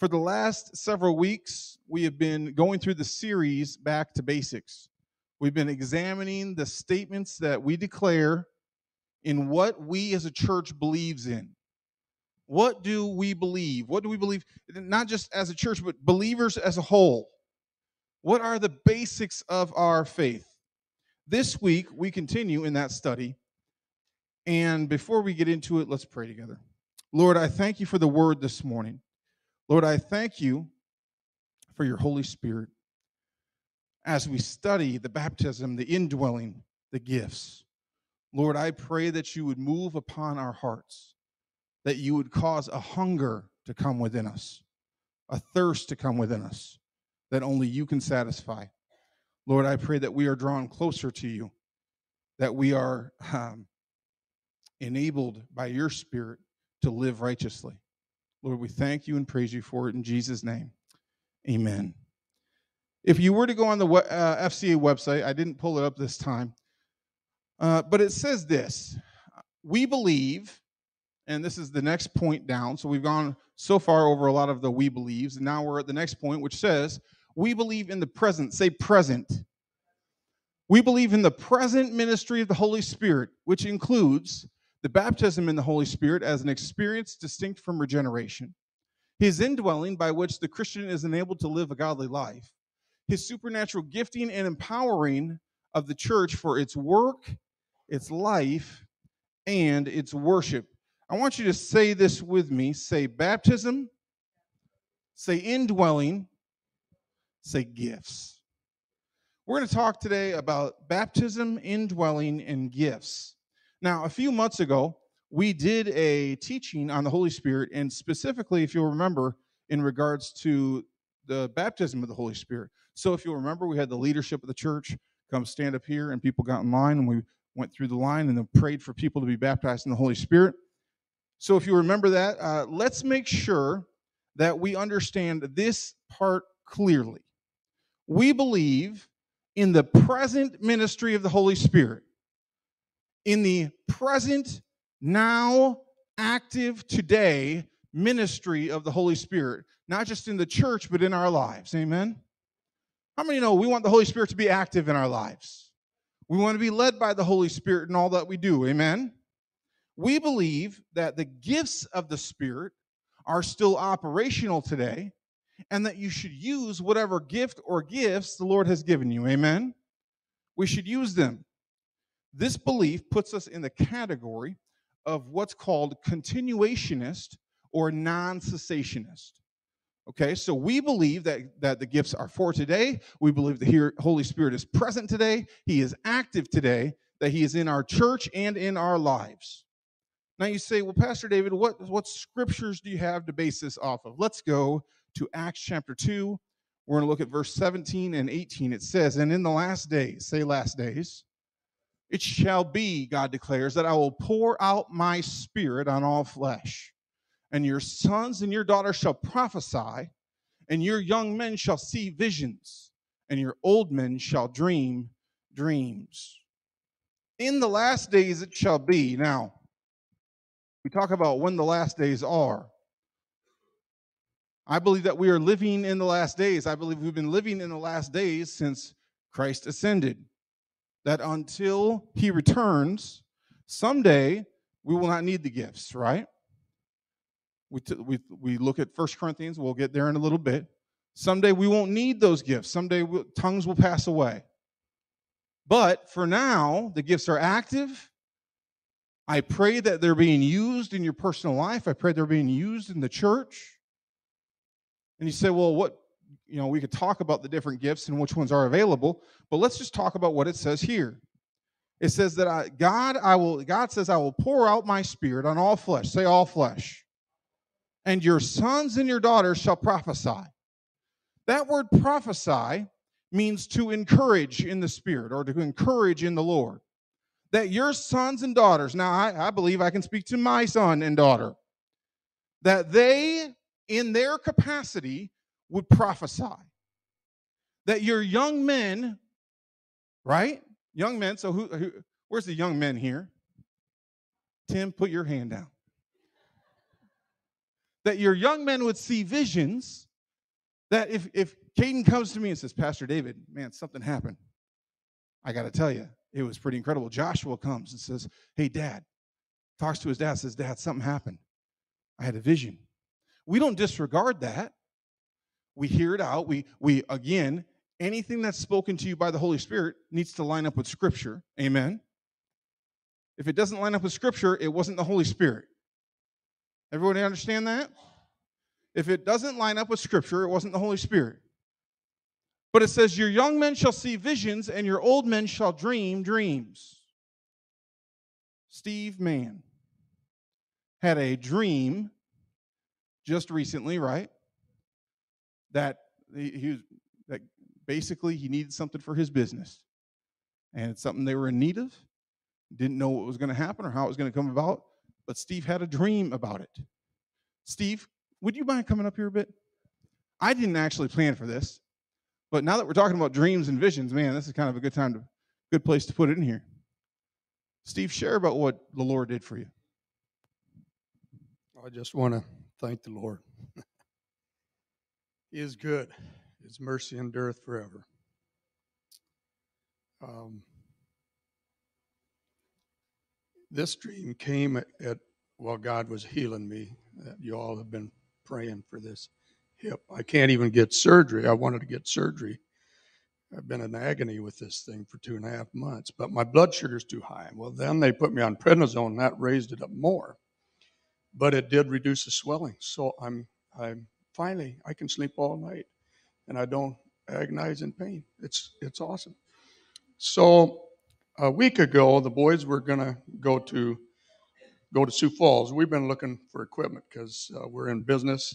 For the last several weeks, we have been going through the series Back to Basics. We've been examining the statements that we declare in what we as a church believes in. What do we believe? What do we believe, not just as a church, but believers as a whole? What are the basics of our faith? This week, we continue in that study. And before we get into it, let's pray together. Lord, I thank you for the word this morning. Lord, I thank you for your Holy Spirit as we study the baptism, the indwelling, the gifts. Lord, I pray that you would move upon our hearts, that you would cause a hunger to come within us, a thirst to come within us that only you can satisfy. Lord, I pray that we are drawn closer to you, that we are um, enabled by your Spirit to live righteously. Lord, we thank you and praise you for it in Jesus' name. Amen. If you were to go on the uh, FCA website, I didn't pull it up this time, uh, but it says this We believe, and this is the next point down. So we've gone so far over a lot of the we believes, and now we're at the next point, which says, We believe in the present. Say present. We believe in the present ministry of the Holy Spirit, which includes the baptism in the Holy Spirit as an experience distinct from regeneration, his indwelling by which the Christian is enabled to live a godly life, his supernatural gifting and empowering of the church for its work, its life, and its worship. I want you to say this with me say baptism, say indwelling, say gifts. We're going to talk today about baptism, indwelling, and gifts. Now, a few months ago, we did a teaching on the Holy Spirit, and specifically, if you'll remember, in regards to the baptism of the Holy Spirit. So, if you'll remember, we had the leadership of the church come stand up here, and people got in line, and we went through the line and then prayed for people to be baptized in the Holy Spirit. So, if you remember that, uh, let's make sure that we understand this part clearly. We believe in the present ministry of the Holy Spirit in the present, now, active, today ministry of the Holy Spirit, not just in the church, but in our lives. Amen? How many know we want the Holy Spirit to be active in our lives? We want to be led by the Holy Spirit in all that we do. Amen? We believe that the gifts of the Spirit are still operational today and that you should use whatever gift or gifts the Lord has given you. Amen? We should use them. This belief puts us in the category of what's called continuationist or non cessationist. Okay, so we believe that, that the gifts are for today. We believe the Holy Spirit is present today. He is active today, that He is in our church and in our lives. Now you say, well, Pastor David, what, what scriptures do you have to base this off of? Let's go to Acts chapter 2. We're going to look at verse 17 and 18. It says, And in the last days, say last days, it shall be, God declares, that I will pour out my spirit on all flesh. And your sons and your daughters shall prophesy, and your young men shall see visions, and your old men shall dream dreams. In the last days it shall be. Now, we talk about when the last days are. I believe that we are living in the last days. I believe we've been living in the last days since Christ ascended that until he returns, someday we will not need the gifts, right? We, t- we, we look at First Corinthians, we'll get there in a little bit. Someday we won't need those gifts. Someday we'll, tongues will pass away. But for now, the gifts are active. I pray that they're being used in your personal life. I pray they're being used in the church. And you say, well, what you know, we could talk about the different gifts and which ones are available, but let's just talk about what it says here. It says that I, God, I will, God says, I will pour out my spirit on all flesh. Say all flesh. And your sons and your daughters shall prophesy. That word prophesy means to encourage in the spirit or to encourage in the Lord. That your sons and daughters, now I, I believe I can speak to my son and daughter, that they, in their capacity, would prophesy. That your young men, right? Young men, so who, who where's the young men here? Tim, put your hand down. that your young men would see visions. That if, if Caden comes to me and says, Pastor David, man, something happened. I got to tell you, it was pretty incredible. Joshua comes and says, Hey, dad, talks to his dad, says, Dad, something happened. I had a vision. We don't disregard that. We hear it out. We, we again, anything that's spoken to you by the Holy Spirit needs to line up with Scripture. Amen. If it doesn't line up with Scripture, it wasn't the Holy Spirit. Everybody understand that? If it doesn't line up with Scripture, it wasn't the Holy Spirit. But it says, Your young men shall see visions, and your old men shall dream dreams. Steve Mann had a dream just recently, right? That he, he was that basically he needed something for his business. And it's something they were in need of. Didn't know what was going to happen or how it was going to come about, but Steve had a dream about it. Steve, would you mind coming up here a bit? I didn't actually plan for this. But now that we're talking about dreams and visions, man, this is kind of a good time to good place to put it in here. Steve, share about what the Lord did for you. I just want to thank the Lord. Is good. His mercy endureth forever. Um, this dream came at, at while God was healing me. you all have been praying for this hip. I can't even get surgery. I wanted to get surgery. I've been in agony with this thing for two and a half months, but my blood sugar's too high. Well, then they put me on prednisone, and that raised it up more. But it did reduce the swelling. So I'm, I'm finally, I can sleep all night, and I don't agonize in pain. It's, it's awesome. So a week ago, the boys were going to go to go to Sioux Falls. We've been looking for equipment because uh, we're in business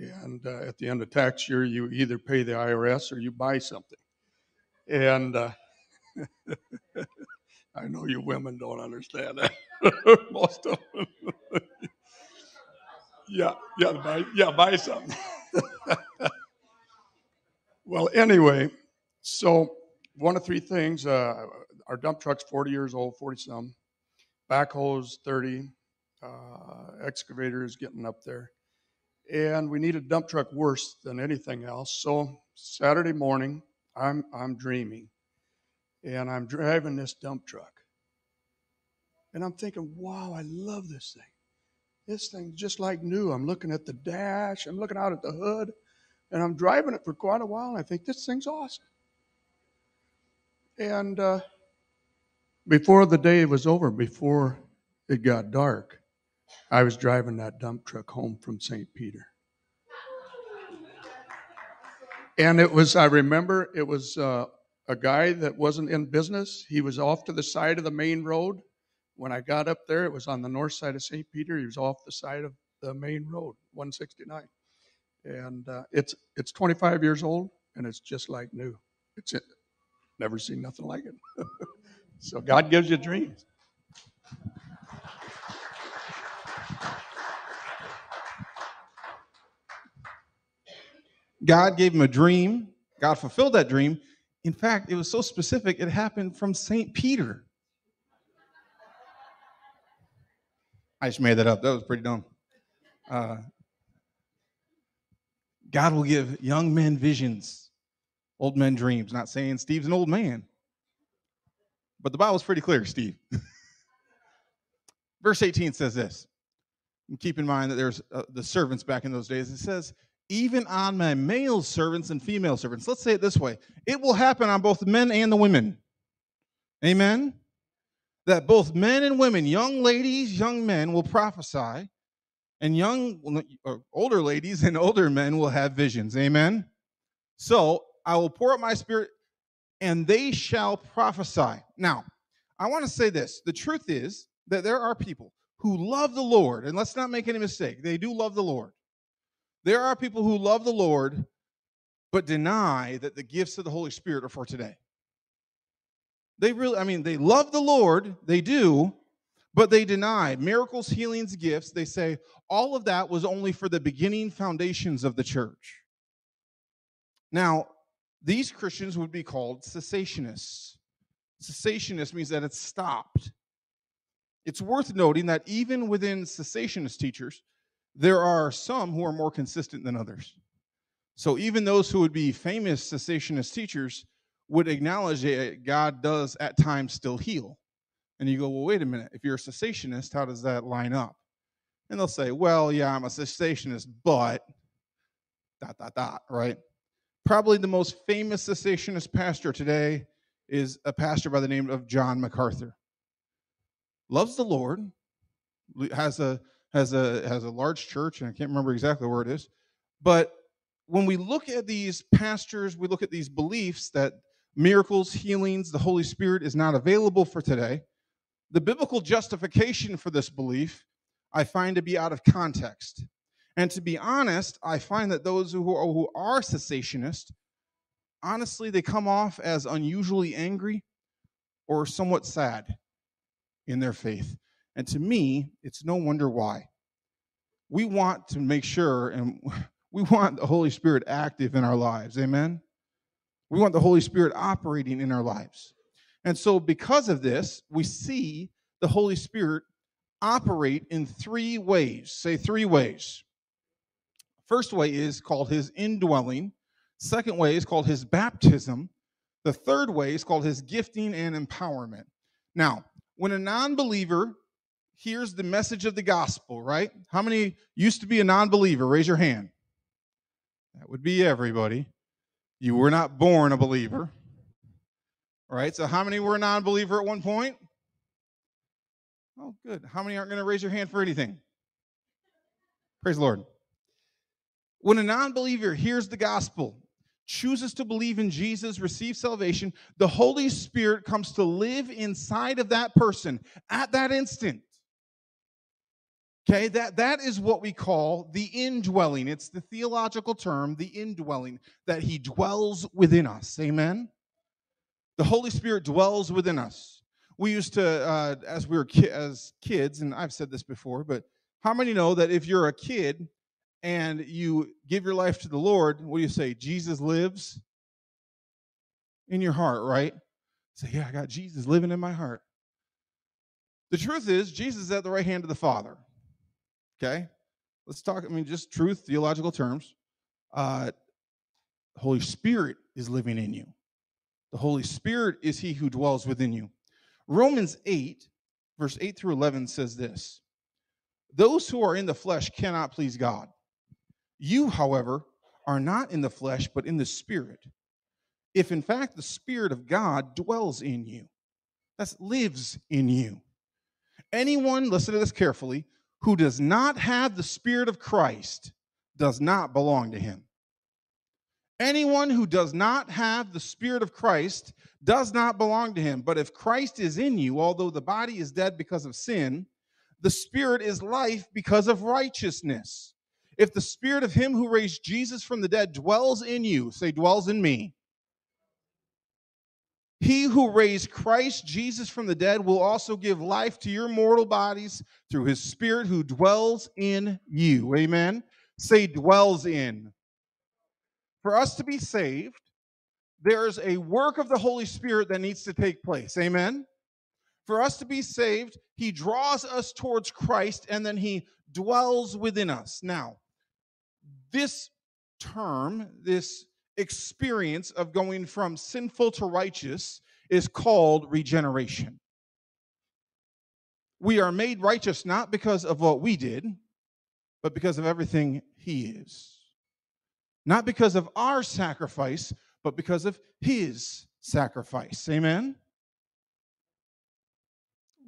and uh, at the end of tax year, you either pay the IRS or you buy something. And uh, I know you women don't understand that. Most of them. Yeah, yeah, buy, yeah, buy something. well, anyway, so one of three things. Uh, our dump truck's 40 years old, 40 some. Backhoe's 30. Uh, excavator is getting up there and we need a dump truck worse than anything else. So Saturday morning, I'm I'm dreaming, and I'm driving this dump truck, and I'm thinking, wow, I love this thing. This thing's just like new. I'm looking at the dash, I'm looking out at the hood, and I'm driving it for quite a while, and I think this thing's awesome. And uh, before the day was over, before it got dark, I was driving that dump truck home from St. Peter. And it was, I remember, it was uh, a guy that wasn't in business. He was off to the side of the main road. When I got up there, it was on the north side of St. Peter. He was off the side of the main road, 169. And uh, it's, it's 25 years old, and it's just like new. It's it. Never seen nothing like it. so God gives you dreams. God gave him a dream. God fulfilled that dream. In fact, it was so specific, it happened from St. Peter. I just made that up. That was pretty dumb. Uh, God will give young men visions, old men dreams. Not saying Steve's an old man, but the Bible's pretty clear, Steve. Verse 18 says this. And keep in mind that there's uh, the servants back in those days. It says, even on my male servants and female servants. Let's say it this way it will happen on both men and the women. Amen? That both men and women, young ladies, young men will prophesy, and young, or older ladies and older men will have visions. Amen? So I will pour out my spirit, and they shall prophesy. Now, I want to say this the truth is that there are people who love the Lord, and let's not make any mistake, they do love the Lord. There are people who love the Lord but deny that the gifts of the Holy Spirit are for today. They really, I mean, they love the Lord, they do, but they deny miracles, healings, gifts. They say all of that was only for the beginning foundations of the church. Now, these Christians would be called cessationists. Cessationist means that it's stopped. It's worth noting that even within cessationist teachers, there are some who are more consistent than others. So even those who would be famous cessationist teachers would acknowledge that God does at times still heal. And you go, well, wait a minute. If you're a cessationist, how does that line up? And they'll say, well, yeah, I'm a cessationist, but dot, dot, dot, right? Probably the most famous cessationist pastor today is a pastor by the name of John MacArthur. Loves the Lord, has a has a has a large church, and I can't remember exactly where it is. But when we look at these pastors, we look at these beliefs that miracles, healings, the Holy Spirit is not available for today. The biblical justification for this belief I find to be out of context. And to be honest, I find that those who are, who are cessationist, honestly, they come off as unusually angry or somewhat sad in their faith. And to me, it's no wonder why. We want to make sure and we want the Holy Spirit active in our lives. Amen. We want the Holy Spirit operating in our lives. And so, because of this, we see the Holy Spirit operate in three ways. Say three ways. First way is called his indwelling. Second way is called his baptism. The third way is called his gifting and empowerment. Now, when a non believer hears the message of the gospel, right? How many used to be a non believer? Raise your hand. That would be everybody. You were not born a believer. All right, so how many were a non believer at one point? Oh, good. How many aren't going to raise your hand for anything? Praise the Lord. When a non believer hears the gospel, chooses to believe in Jesus, receives salvation, the Holy Spirit comes to live inside of that person at that instant. Okay, that, that is what we call the indwelling. It's the theological term, the indwelling, that he dwells within us. Amen? The Holy Spirit dwells within us. We used to, uh, as we were ki- as kids, and I've said this before, but how many know that if you're a kid and you give your life to the Lord, what do you say? Jesus lives in your heart, right? Say, yeah, I got Jesus living in my heart. The truth is, Jesus is at the right hand of the Father. Okay? Let's talk, I mean, just truth, theological terms. Uh, Holy Spirit is living in you. The Holy Spirit is he who dwells within you. Romans 8, verse 8 through 11 says this Those who are in the flesh cannot please God. You, however, are not in the flesh, but in the Spirit. If in fact the Spirit of God dwells in you, that lives in you. Anyone, listen to this carefully, who does not have the Spirit of Christ does not belong to him. Anyone who does not have the Spirit of Christ does not belong to him. But if Christ is in you, although the body is dead because of sin, the Spirit is life because of righteousness. If the Spirit of him who raised Jesus from the dead dwells in you, say, dwells in me, he who raised Christ Jesus from the dead will also give life to your mortal bodies through his Spirit who dwells in you. Amen. Say, dwells in. For us to be saved, there's a work of the Holy Spirit that needs to take place. Amen. For us to be saved, he draws us towards Christ and then he dwells within us. Now, this term, this experience of going from sinful to righteous is called regeneration. We are made righteous not because of what we did, but because of everything He is. Not because of our sacrifice, but because of His sacrifice. Amen?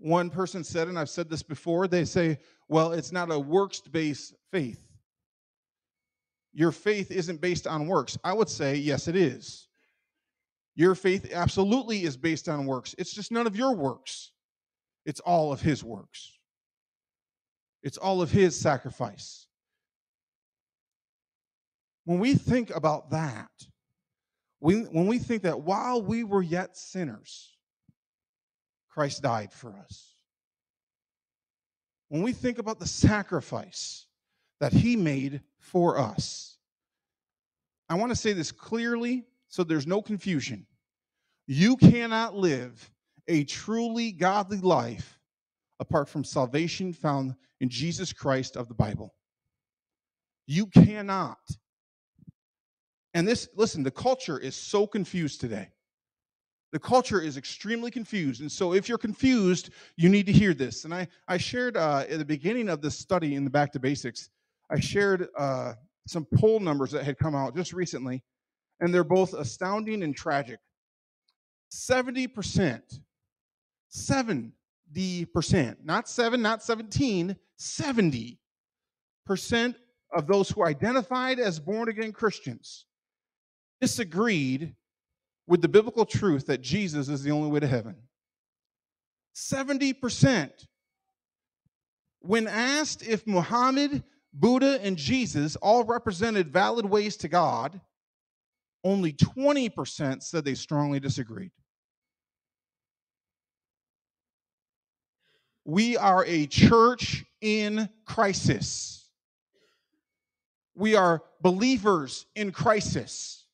One person said, and I've said this before, they say, well, it's not a works based faith your faith isn't based on works. I would say, yes, it is. Your faith absolutely is based on works. It's just none of your works, it's all of His works, it's all of His sacrifice. When we think about that, we, when we think that while we were yet sinners, Christ died for us. When we think about the sacrifice that he made for us. I want to say this clearly so there's no confusion. You cannot live a truly godly life apart from salvation found in Jesus Christ of the Bible. You cannot. And this, listen, the culture is so confused today. The culture is extremely confused. And so, if you're confused, you need to hear this. And I, I shared uh, at the beginning of this study in the Back to Basics, I shared uh, some poll numbers that had come out just recently, and they're both astounding and tragic. 70%, 70%, not 7, not 17, 70% of those who identified as born again Christians disagreed with the biblical truth that Jesus is the only way to heaven. 70%. When asked if Muhammad, Buddha, and Jesus all represented valid ways to God, only 20% said they strongly disagreed. We are a church in crisis. We are believers in crisis.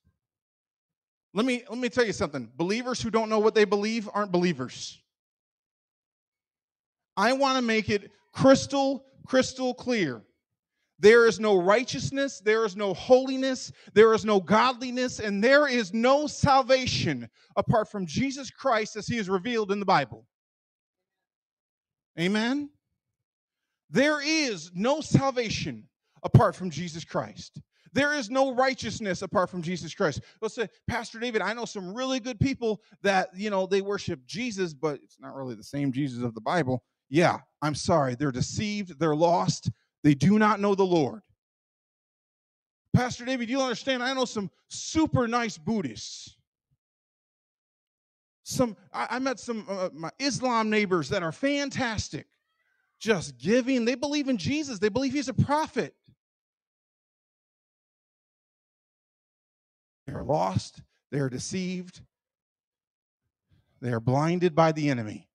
Let me let me tell you something. Believers who don't know what they believe aren't believers. I want to make it crystal crystal clear. There is no righteousness, there is no holiness, there is no godliness, and there is no salvation apart from Jesus Christ as he is revealed in the Bible. Amen. There is no salvation apart from Jesus Christ. There is no righteousness apart from Jesus Christ. Let's say, Pastor David, I know some really good people that, you know, they worship Jesus, but it's not really the same Jesus of the Bible. Yeah, I'm sorry. They're deceived, they're lost, they do not know the Lord. Pastor David, you understand? I know some super nice Buddhists. Some I, I met some uh, my Islam neighbors that are fantastic, just giving. They believe in Jesus. They believe he's a prophet. They're lost, they're deceived, they are blinded by the enemy.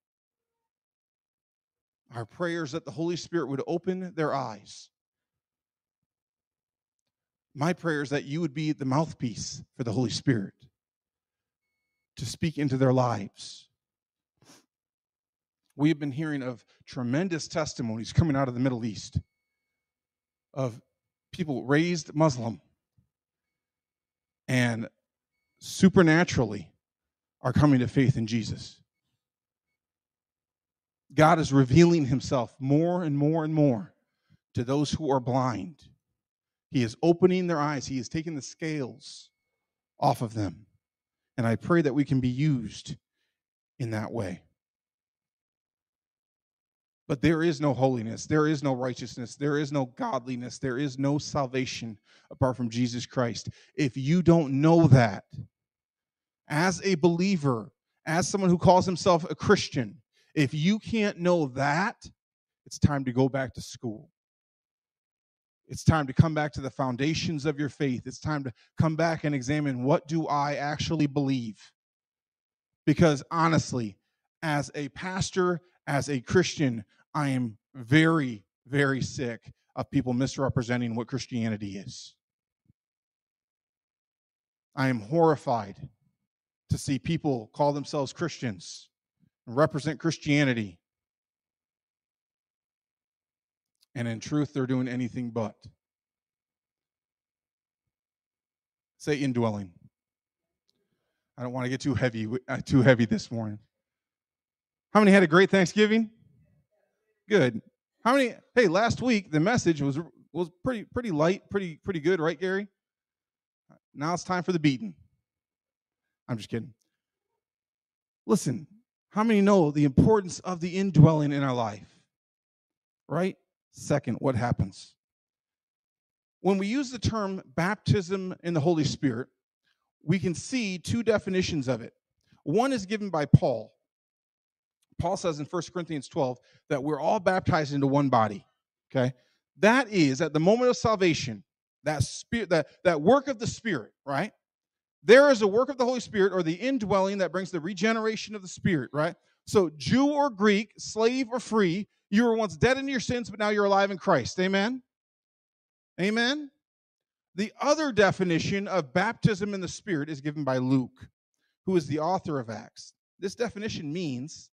Our prayers that the Holy Spirit would open their eyes. My prayer is that you would be the mouthpiece for the Holy Spirit to speak into their lives. We have been hearing of tremendous testimonies coming out of the Middle East of people raised Muslim and supernaturally are coming to faith in Jesus. God is revealing himself more and more and more to those who are blind. He is opening their eyes, He is taking the scales off of them. And I pray that we can be used in that way. But there is no holiness, there is no righteousness, there is no godliness, there is no salvation apart from Jesus Christ. If you don't know that, as a believer, as someone who calls himself a Christian, if you can't know that, it's time to go back to school. It's time to come back to the foundations of your faith. It's time to come back and examine what do I actually believe? Because honestly, as a pastor, as a Christian, I am very, very sick of people misrepresenting what Christianity is. I am horrified to see people call themselves Christians represent Christianity. And in truth, they're doing anything but. Say indwelling. I don't want to get too heavy, uh, too heavy this morning. How many had a great Thanksgiving? Good. How many? Hey, last week the message was was pretty pretty light, pretty pretty good, right, Gary? Now it's time for the beating. I'm just kidding. Listen, how many know the importance of the indwelling in our life? Right? Second, what happens? When we use the term baptism in the Holy Spirit, we can see two definitions of it. One is given by Paul. Paul says in 1 Corinthians 12 that we're all baptized into one body. Okay? That is at the moment of salvation, that spirit, that, that work of the Spirit, right? There is a work of the Holy Spirit or the indwelling that brings the regeneration of the Spirit, right? So, Jew or Greek, slave or free, you were once dead in your sins, but now you're alive in Christ. Amen? Amen? The other definition of baptism in the Spirit is given by Luke, who is the author of Acts. This definition means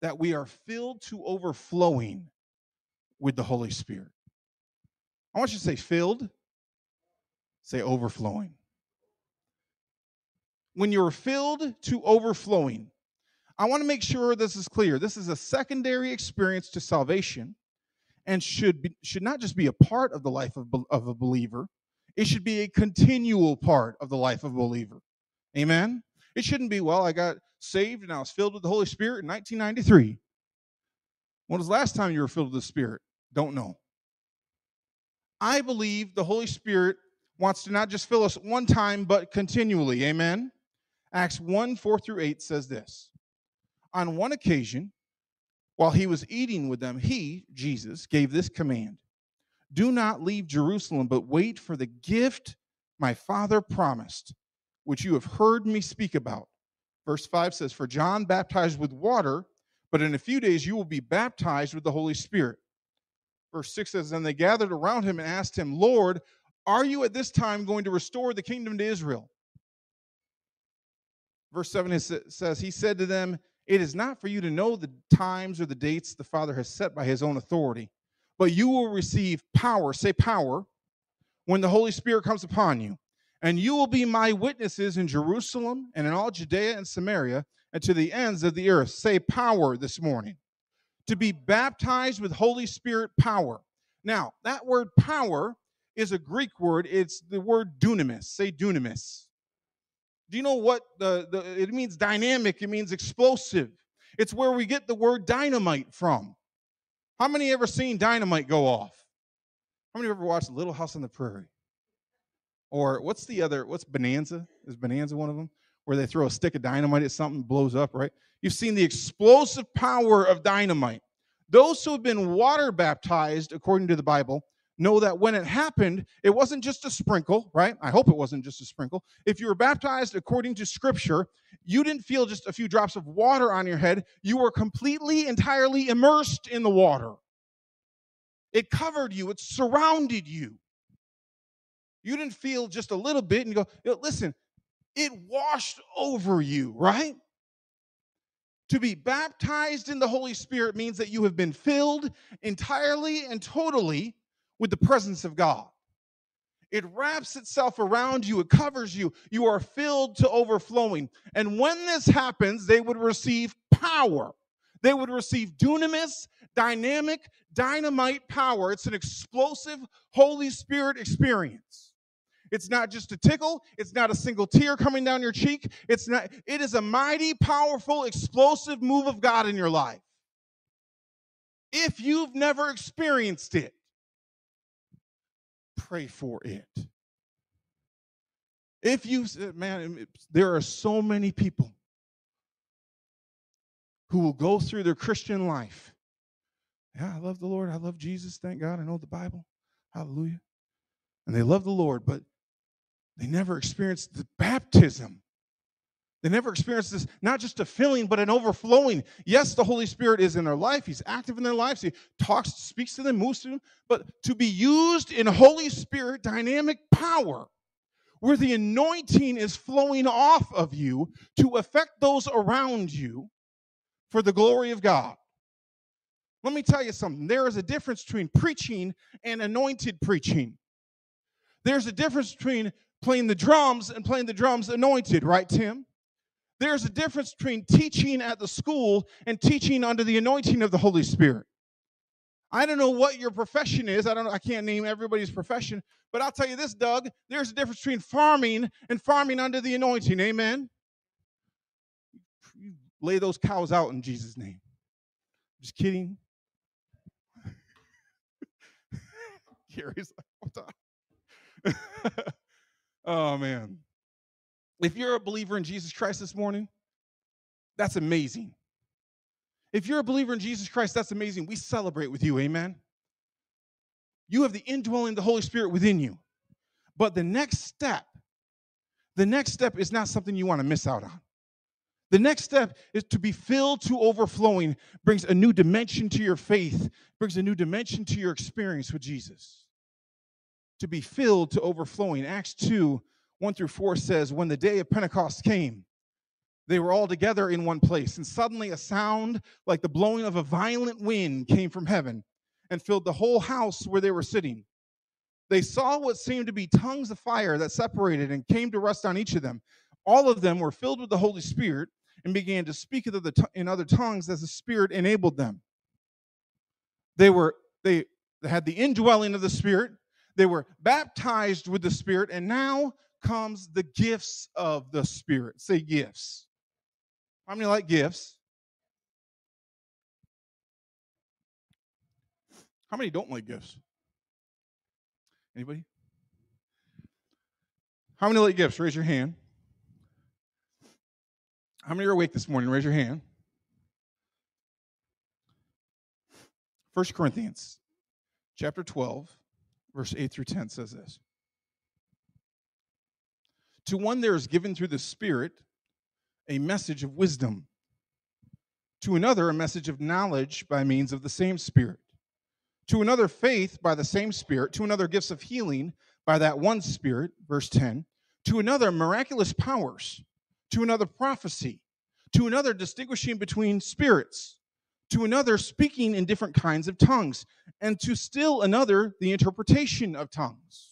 that we are filled to overflowing with the Holy Spirit. I want you to say filled, say overflowing. When you're filled to overflowing, I want to make sure this is clear. This is a secondary experience to salvation and should be, should not just be a part of the life of, of a believer, it should be a continual part of the life of a believer. Amen. It shouldn't be, well, I got saved and I was filled with the Holy Spirit in 1993. When was the last time you were filled with the Spirit? Don't know. I believe the Holy Spirit wants to not just fill us one time, but continually. Amen. Acts 1 4 through 8 says this On one occasion, while he was eating with them, he, Jesus, gave this command Do not leave Jerusalem, but wait for the gift my Father promised, which you have heard me speak about. Verse 5 says, For John baptized with water, but in a few days you will be baptized with the Holy Spirit. Verse 6 says, And they gathered around him and asked him, Lord, are you at this time going to restore the kingdom to Israel? Verse 7 says, He said to them, It is not for you to know the times or the dates the Father has set by his own authority, but you will receive power, say power, when the Holy Spirit comes upon you. And you will be my witnesses in Jerusalem and in all Judea and Samaria and to the ends of the earth. Say power this morning. To be baptized with Holy Spirit power. Now, that word power is a Greek word. It's the word dunamis. Say dunamis. Do you know what the, the it means dynamic, it means explosive. It's where we get the word dynamite from. How many ever seen dynamite go off? How many ever watched Little House on the Prairie? Or what's the other? What's Bonanza? Is Bonanza one of them? Where they throw a stick of dynamite at something, blows up, right? You've seen the explosive power of dynamite. Those who have been water baptized, according to the Bible, know that when it happened, it wasn't just a sprinkle, right? I hope it wasn't just a sprinkle. If you were baptized according to scripture, you didn't feel just a few drops of water on your head. You were completely, entirely immersed in the water. It covered you, it surrounded you. You didn't feel just a little bit and go, listen, it washed over you, right? To be baptized in the Holy Spirit means that you have been filled entirely and totally with the presence of God. It wraps itself around you, it covers you. You are filled to overflowing. And when this happens, they would receive power. They would receive dunamis, dynamic, dynamite power. It's an explosive Holy Spirit experience. It's not just a tickle. It's not a single tear coming down your cheek. It's not, it is a mighty, powerful, explosive move of God in your life. If you've never experienced it, pray for it. If you, said, eh, man, there are so many people who will go through their Christian life. Yeah, I love the Lord. I love Jesus. Thank God. I know the Bible. Hallelujah. And they love the Lord, but they never experienced the baptism. They never experienced this, not just a filling, but an overflowing. Yes, the Holy Spirit is in their life. He's active in their lives. He talks, speaks to them, moves to them. But to be used in Holy Spirit dynamic power, where the anointing is flowing off of you to affect those around you for the glory of God. Let me tell you something. There is a difference between preaching and anointed preaching. There's a difference between playing the drums and playing the drums anointed, right, Tim? There's a difference between teaching at the school and teaching under the anointing of the Holy Spirit. I don't know what your profession is. I don't know, I can't name everybody's profession, but I'll tell you this, Doug, there's a difference between farming and farming under the anointing. Amen. You lay those cows out in Jesus' name. Just kidding. Gary's like? Oh, man. If you're a believer in Jesus Christ this morning, that's amazing. If you're a believer in Jesus Christ, that's amazing. We celebrate with you. Amen. You have the indwelling of the Holy Spirit within you. But the next step, the next step is not something you want to miss out on. The next step is to be filled to overflowing, brings a new dimension to your faith, brings a new dimension to your experience with Jesus to be filled to overflowing. Acts 2 1 through 4 says, When the day of Pentecost came, they were all together in one place, and suddenly a sound like the blowing of a violent wind came from heaven and filled the whole house where they were sitting. they saw what seemed to be tongues of fire that separated and came to rest on each of them. All of them were filled with the Holy Spirit and began to speak in other tongues as the Spirit enabled them. They were they had the indwelling of the Spirit. They were baptized with the Spirit, and now comes the gifts of the Spirit. Say gifts. How many like gifts? How many don't like gifts? Anybody? How many like gifts? Raise your hand. How many are awake this morning? Raise your hand. First Corinthians chapter 12, verse 8 through 10 says this. To one there is given through the Spirit a message of wisdom, to another a message of knowledge by means of the same Spirit, to another faith by the same Spirit, to another gifts of healing by that one Spirit, verse 10, to another miraculous powers, to another prophecy, to another distinguishing between spirits, to another speaking in different kinds of tongues, and to still another the interpretation of tongues.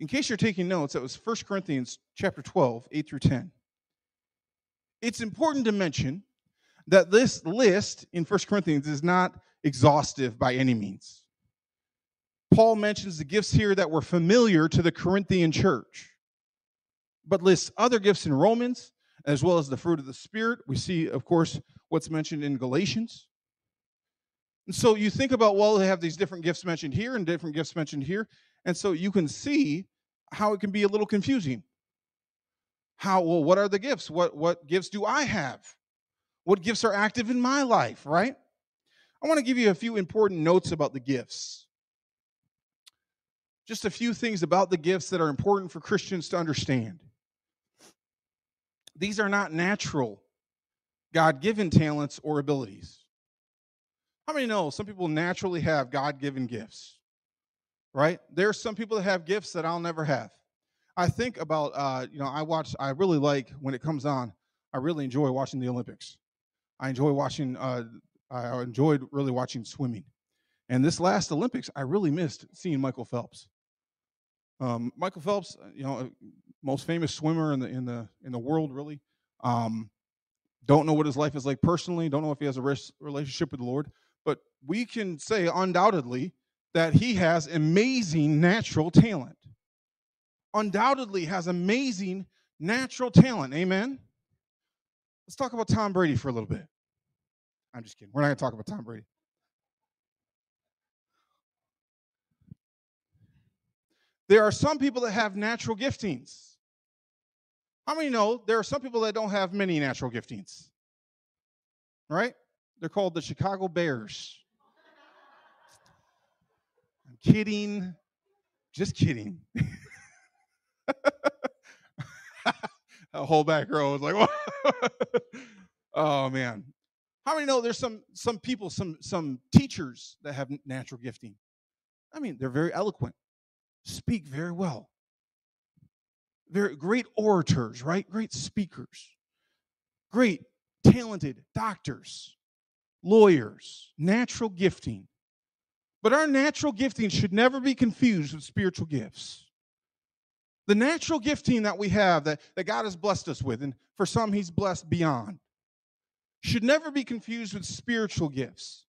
In case you're taking notes, that was 1 Corinthians chapter 12, 8 through 10. It's important to mention that this list in 1 Corinthians is not exhaustive by any means. Paul mentions the gifts here that were familiar to the Corinthian church, but lists other gifts in Romans as well as the fruit of the Spirit. We see, of course, what's mentioned in Galatians. And so you think about, well, they have these different gifts mentioned here and different gifts mentioned here. And so you can see how it can be a little confusing. How, well, what are the gifts? What, what gifts do I have? What gifts are active in my life, right? I want to give you a few important notes about the gifts. Just a few things about the gifts that are important for Christians to understand. These are not natural, God given talents or abilities. How many know some people naturally have God given gifts? Right? There are some people that have gifts that I'll never have. I think about, uh, you know, I watch, I really like when it comes on, I really enjoy watching the Olympics. I enjoy watching, uh, I enjoyed really watching swimming. And this last Olympics, I really missed seeing Michael Phelps. Um, Michael Phelps, you know, most famous swimmer in the in the in the world, really. Um, don't know what his life is like personally. Don't know if he has a relationship with the Lord, but we can say undoubtedly that he has amazing natural talent. Undoubtedly has amazing natural talent. Amen. Let's talk about Tom Brady for a little bit. I'm just kidding. We're not going to talk about Tom Brady. There are some people that have natural giftings. How many know there are some people that don't have many natural giftings? Right? They're called the Chicago Bears. Kidding. Just kidding. a whole back row was like, oh man. How many know there's some some people, some some teachers that have natural gifting? I mean, they're very eloquent, speak very well very great orators, right? Great speakers, great talented doctors, lawyers, natural gifting. But our natural gifting should never be confused with spiritual gifts. The natural gifting that we have that, that God has blessed us with, and for some, He's blessed beyond, should never be confused with spiritual gifts.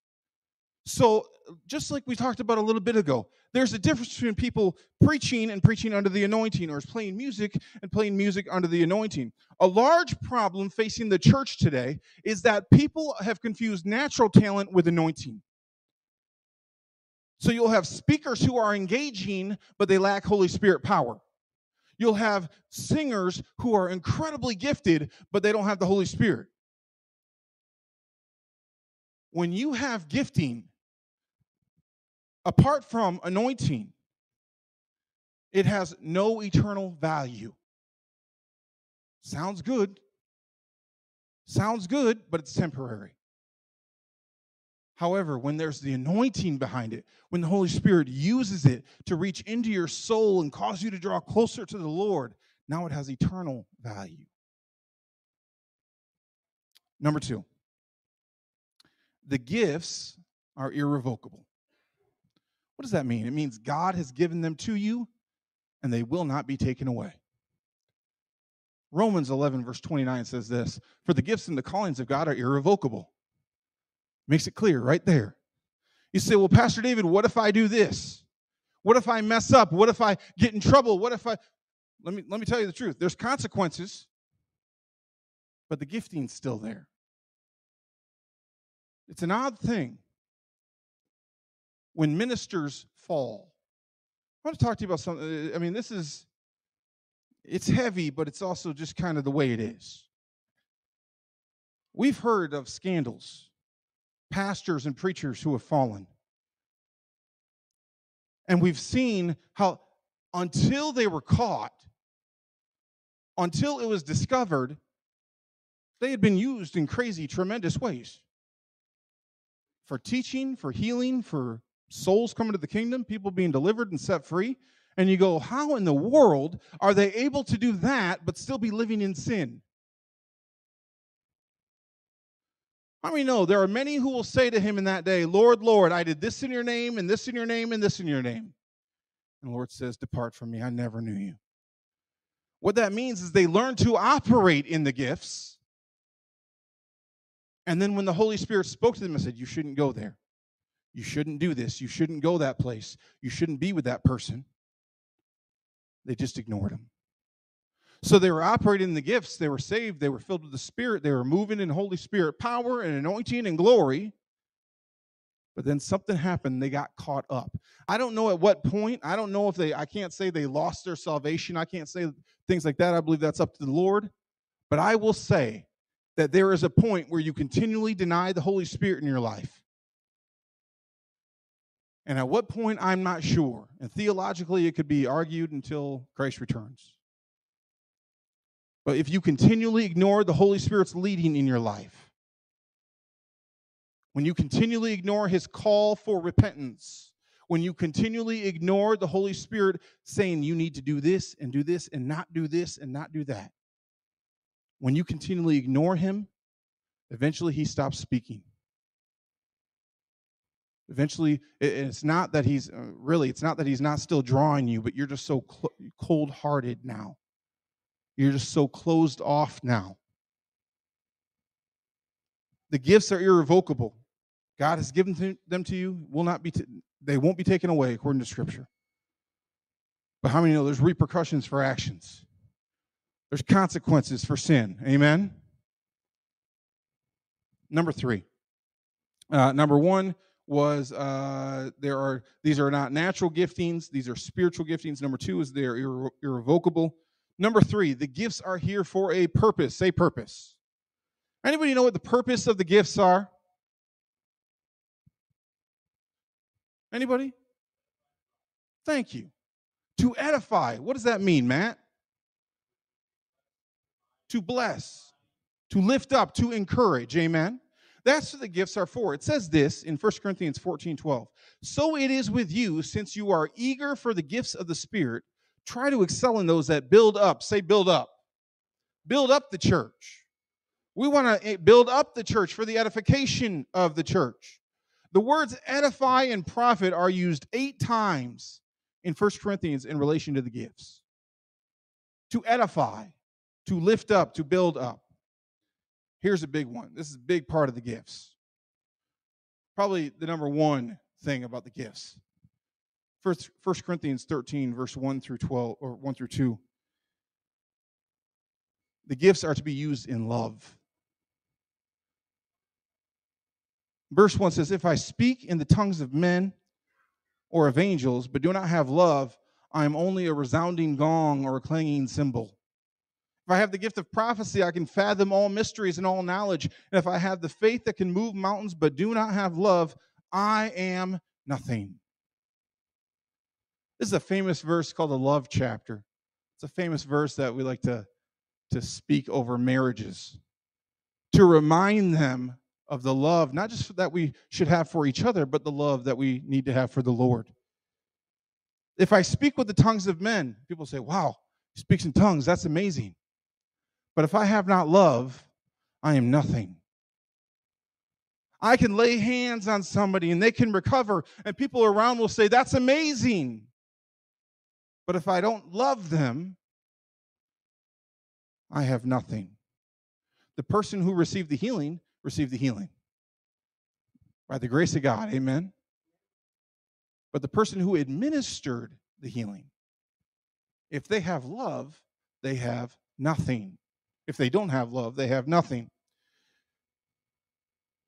So, just like we talked about a little bit ago, there's a difference between people preaching and preaching under the anointing, or playing music and playing music under the anointing. A large problem facing the church today is that people have confused natural talent with anointing. So, you'll have speakers who are engaging, but they lack Holy Spirit power. You'll have singers who are incredibly gifted, but they don't have the Holy Spirit. When you have gifting, apart from anointing, it has no eternal value. Sounds good. Sounds good, but it's temporary. However, when there's the anointing behind it, when the Holy Spirit uses it to reach into your soul and cause you to draw closer to the Lord, now it has eternal value. Number two, the gifts are irrevocable. What does that mean? It means God has given them to you and they will not be taken away. Romans 11, verse 29 says this For the gifts and the callings of God are irrevocable. Makes it clear right there. You say, Well, Pastor David, what if I do this? What if I mess up? What if I get in trouble? What if I. Let me, let me tell you the truth. There's consequences, but the gifting's still there. It's an odd thing when ministers fall. I want to talk to you about something. I mean, this is it's heavy, but it's also just kind of the way it is. We've heard of scandals, pastors and preachers who have fallen. And we've seen how until they were caught, until it was discovered, they had been used in crazy, tremendous ways for teaching, for healing, for souls coming to the kingdom, people being delivered and set free. And you go, how in the world are they able to do that but still be living in sin? How many know there are many who will say to him in that day, Lord, Lord, I did this in your name, and this in your name, and this in your name. And the Lord says, Depart from me, I never knew you. What that means is they learn to operate in the gifts. And then when the Holy Spirit spoke to them and said, You shouldn't go there. You shouldn't do this. You shouldn't go that place. You shouldn't be with that person. They just ignored him. So they were operating in the gifts. They were saved. They were filled with the Spirit. They were moving in Holy Spirit power and anointing and glory. But then something happened. They got caught up. I don't know at what point. I don't know if they, I can't say they lost their salvation. I can't say things like that. I believe that's up to the Lord. But I will say that there is a point where you continually deny the Holy Spirit in your life. And at what point, I'm not sure. And theologically, it could be argued until Christ returns. But if you continually ignore the Holy Spirit's leading in your life, when you continually ignore his call for repentance, when you continually ignore the Holy Spirit saying you need to do this and do this and not do this and not do that, when you continually ignore him, eventually he stops speaking. Eventually, it's not that he's uh, really, it's not that he's not still drawing you, but you're just so cold hearted now. You're just so closed off now. The gifts are irrevocable. God has given them to you, will not be, t- they won't be taken away according to Scripture. But how many know there's repercussions for actions? There's consequences for sin. Amen? Number three. Uh, number one, was uh, there are these are not natural giftings; these are spiritual giftings. Number two is they're irre- irrevocable. Number three, the gifts are here for a purpose. Say purpose. Anybody know what the purpose of the gifts are? Anybody? Thank you. To edify. What does that mean, Matt? To bless, to lift up, to encourage. Amen. That's what the gifts are for. It says this in 1 Corinthians 14 12. So it is with you, since you are eager for the gifts of the Spirit, try to excel in those that build up. Say, build up. Build up the church. We want to eh, build up the church for the edification of the church. The words edify and profit are used eight times in 1 Corinthians in relation to the gifts to edify, to lift up, to build up. Here's a big one. This is a big part of the gifts. Probably the number one thing about the gifts. First, 1 Corinthians 13, verse 1 through 12, or 1 through 2. The gifts are to be used in love. Verse 1 says, If I speak in the tongues of men or of angels, but do not have love, I am only a resounding gong or a clanging cymbal. If I have the gift of prophecy, I can fathom all mysteries and all knowledge. And if I have the faith that can move mountains but do not have love, I am nothing. This is a famous verse called the love chapter. It's a famous verse that we like to, to speak over marriages to remind them of the love, not just that we should have for each other, but the love that we need to have for the Lord. If I speak with the tongues of men, people say, wow, he speaks in tongues. That's amazing. But if I have not love, I am nothing. I can lay hands on somebody and they can recover, and people around will say, That's amazing. But if I don't love them, I have nothing. The person who received the healing received the healing by the grace of God. Amen. But the person who administered the healing, if they have love, they have nothing. If they don't have love, they have nothing.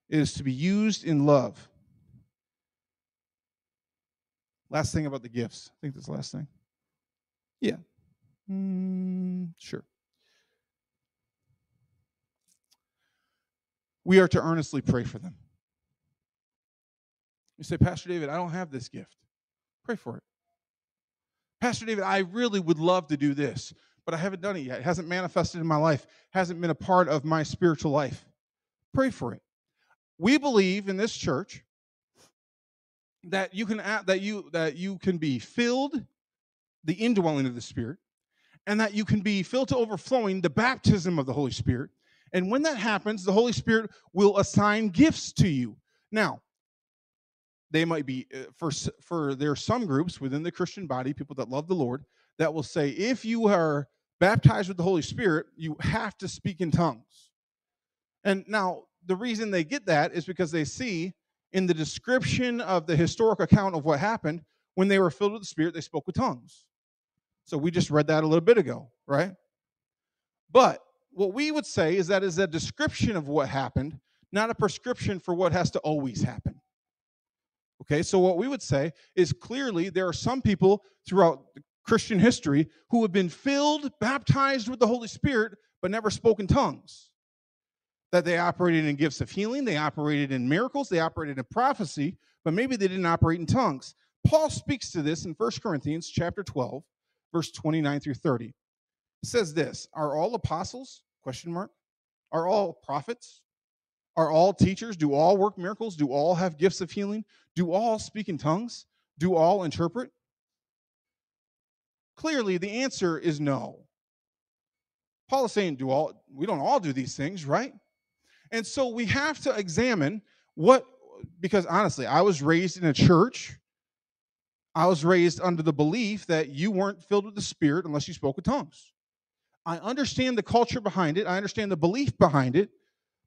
It is to be used in love. Last thing about the gifts. I think that's the last thing. Yeah. Mm, sure. We are to earnestly pray for them. You say, Pastor David, I don't have this gift. Pray for it. Pastor David, I really would love to do this, but I haven't done it yet. It hasn't manifested in my life, hasn't been a part of my spiritual life. Pray for it. We believe in this church that you can that you that you can be filled the indwelling of the Spirit, and that you can be filled to overflowing the baptism of the Holy Spirit. And when that happens, the Holy Spirit will assign gifts to you. Now, they might be uh, for for there are some groups within the Christian body, people that love the Lord, that will say if you are baptized with the Holy Spirit, you have to speak in tongues. And now the reason they get that is because they see in the description of the historic account of what happened when they were filled with the Spirit, they spoke with tongues. So we just read that a little bit ago, right? But what we would say is that is a description of what happened, not a prescription for what has to always happen. Okay, so what we would say is clearly there are some people throughout Christian history who have been filled, baptized with the Holy Spirit, but never spoken tongues. That they operated in gifts of healing, they operated in miracles, they operated in prophecy, but maybe they didn't operate in tongues. Paul speaks to this in 1 Corinthians chapter 12, verse 29 through 30. It says this, are all apostles? Question mark. Are all prophets? Are all teachers? Do all work miracles? Do all have gifts of healing? Do all speak in tongues? Do all interpret? Clearly, the answer is no. Paul is saying, do all we don't all do these things, right? And so we have to examine what because honestly, I was raised in a church. I was raised under the belief that you weren't filled with the Spirit unless you spoke with tongues. I understand the culture behind it. I understand the belief behind it.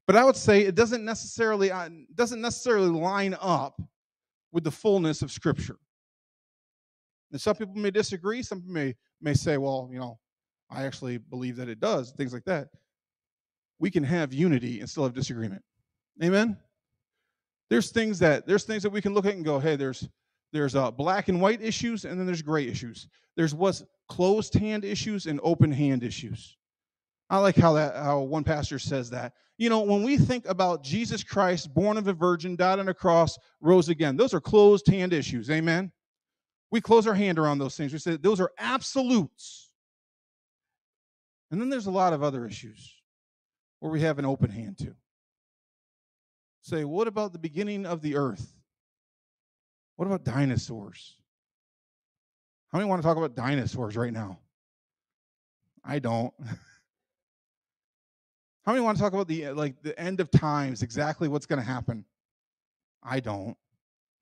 But I would say it doesn't necessarily doesn't necessarily line up with the fullness of Scripture. And some people may disagree. Some may may say, "Well, you know, I actually believe that it does." Things like that. We can have unity and still have disagreement. Amen. There's things that there's things that we can look at and go, "Hey, there's there's uh, black and white issues, and then there's gray issues. There's what's closed hand issues and open hand issues." I like how that how one pastor says that. You know, when we think about Jesus Christ, born of a virgin, died on a cross, rose again, those are closed hand issues. Amen. We close our hand around those things. We say those are absolutes. And then there's a lot of other issues where we have an open hand to. Say, what about the beginning of the earth? What about dinosaurs? How many want to talk about dinosaurs right now? I don't. How many want to talk about the uh, like the end of times, exactly what's going to happen? I don't.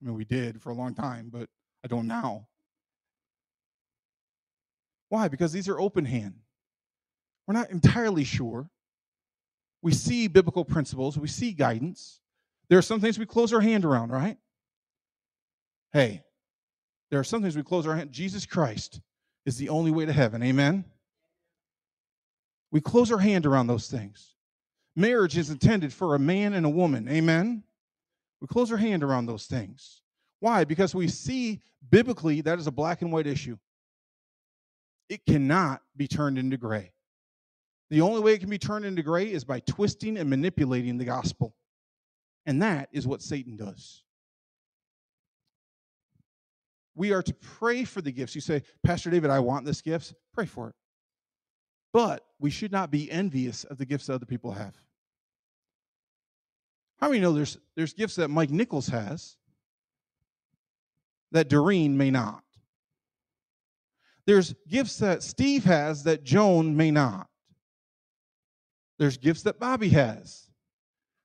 I mean, we did for a long time, but I don't now. Why? Because these are open hand. We're not entirely sure. We see biblical principles, we see guidance. There are some things we close our hand around, right? Hey, there are some things we close our hand. Jesus Christ is the only way to heaven. Amen. We close our hand around those things. Marriage is intended for a man and a woman. Amen. We close our hand around those things. Why? Because we see biblically that is a black and white issue. It cannot be turned into gray. The only way it can be turned into gray is by twisting and manipulating the gospel. And that is what Satan does. We are to pray for the gifts. You say, Pastor David, I want this gift. Pray for it. But we should not be envious of the gifts that other people have. How many know there's there's gifts that Mike Nichols has that Doreen may not? There's gifts that Steve has that Joan may not. There's gifts that Bobby has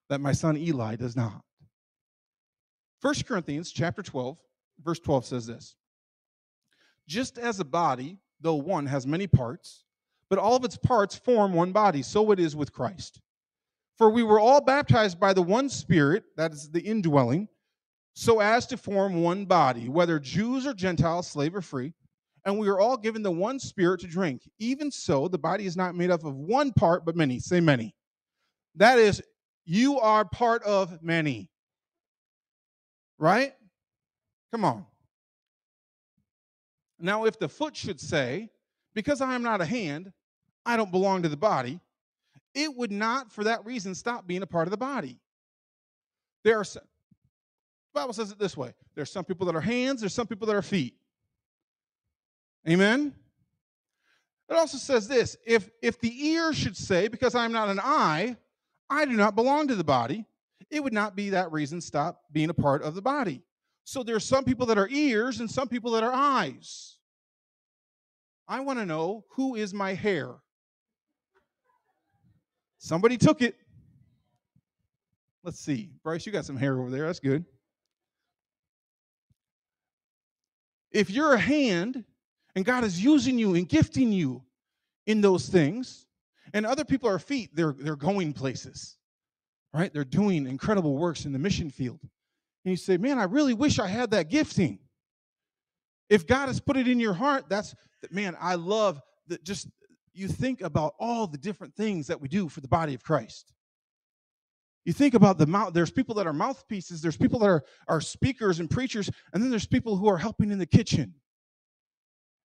that my son Eli does not. 1 Corinthians chapter 12, verse 12 says this Just as a body, though one, has many parts, but all of its parts form one body, so it is with Christ. For we were all baptized by the one Spirit, that is the indwelling, so as to form one body, whether Jews or Gentiles, slave or free, and we are all given the one Spirit to drink. Even so, the body is not made up of one part, but many. Say many. That is, you are part of many. Right? Come on. Now, if the foot should say, Because I am not a hand, I don't belong to the body, it would not, for that reason, stop being a part of the body. There are some, the Bible says it this way there are some people that are hands, there's some people that are feet. Amen? It also says this if, if the ear should say, Because I am not an eye, I do not belong to the body, it would not be that reason stop being a part of the body. So there's some people that are ears and some people that are eyes. I want to know who is my hair? Somebody took it. Let's see. Bryce, you got some hair over there. That's good. If you're a hand and God is using you and gifting you in those things, and other people are feet, they're, they're going places, right? They're doing incredible works in the mission field. And you say, man, I really wish I had that gifting. If God has put it in your heart, that's, man, I love that just you think about all the different things that we do for the body of Christ. You think about the mouth, there's people that are mouthpieces, there's people that are, are speakers and preachers, and then there's people who are helping in the kitchen.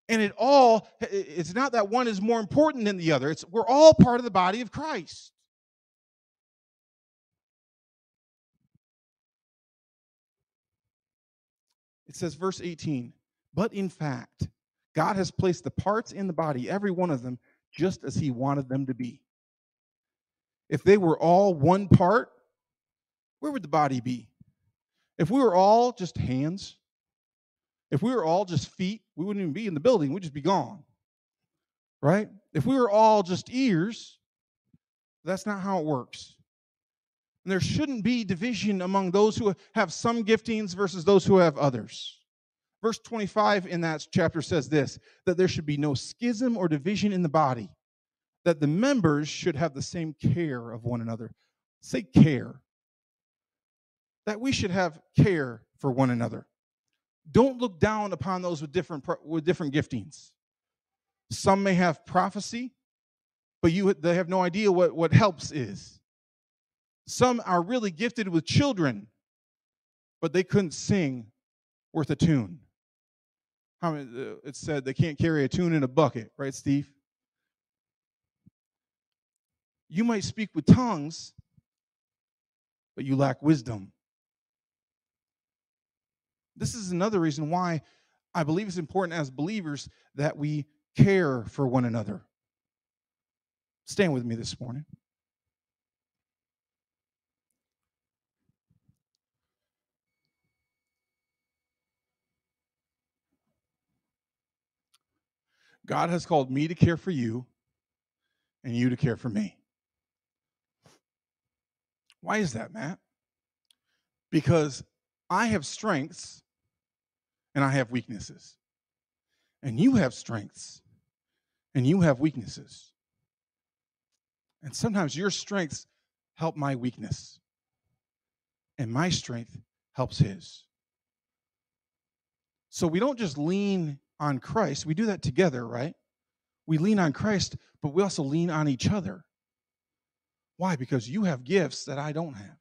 And it all, it's not that one is more important than the other. It's we're all part of the body of Christ. It says, verse 18, but in fact, God has placed the parts in the body, every one of them, just as He wanted them to be. If they were all one part, where would the body be? If we were all just hands, if we were all just feet, we wouldn't even be in the building, we'd just be gone. Right? If we were all just ears, that's not how it works. And there shouldn't be division among those who have some giftings versus those who have others. Verse 25 in that chapter says this that there should be no schism or division in the body, that the members should have the same care of one another. Say care. That we should have care for one another. Don't look down upon those with different with different giftings. Some may have prophecy, but you they have no idea what, what helps is. Some are really gifted with children, but they couldn't sing worth a tune. How many, uh, it said they can't carry a tune in a bucket, right, Steve? You might speak with tongues, but you lack wisdom. This is another reason why I believe it's important as believers that we care for one another. Stand with me this morning. God has called me to care for you and you to care for me. Why is that, Matt? Because I have strengths and I have weaknesses. And you have strengths and you have weaknesses. And sometimes your strengths help my weakness, and my strength helps his. So we don't just lean on Christ, we do that together, right? We lean on Christ, but we also lean on each other. Why? Because you have gifts that I don't have.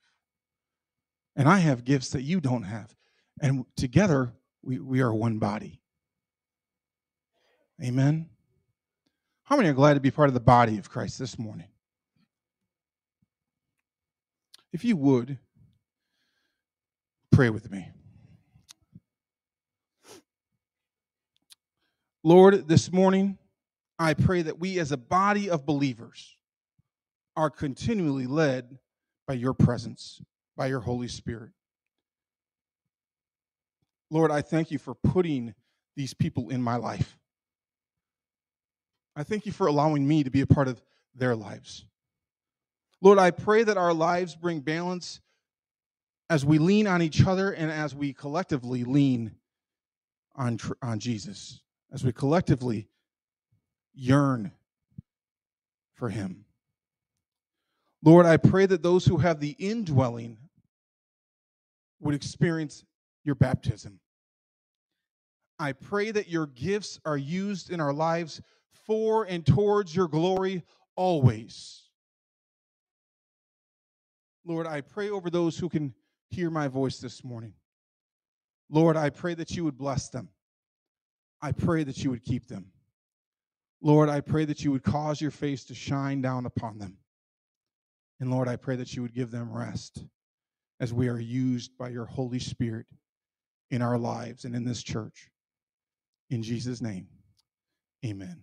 And I have gifts that you don't have. And together, we, we are one body. Amen. How many are glad to be part of the body of Christ this morning? If you would, pray with me. Lord, this morning, I pray that we as a body of believers are continually led by your presence, by your Holy Spirit. Lord, I thank you for putting these people in my life. I thank you for allowing me to be a part of their lives. Lord, I pray that our lives bring balance as we lean on each other and as we collectively lean on, on Jesus, as we collectively yearn for him. Lord, I pray that those who have the indwelling would experience your baptism. I pray that your gifts are used in our lives for and towards your glory always. Lord, I pray over those who can hear my voice this morning. Lord, I pray that you would bless them. I pray that you would keep them. Lord, I pray that you would cause your face to shine down upon them. And Lord, I pray that you would give them rest as we are used by your Holy Spirit in our lives and in this church. In Jesus' name, amen.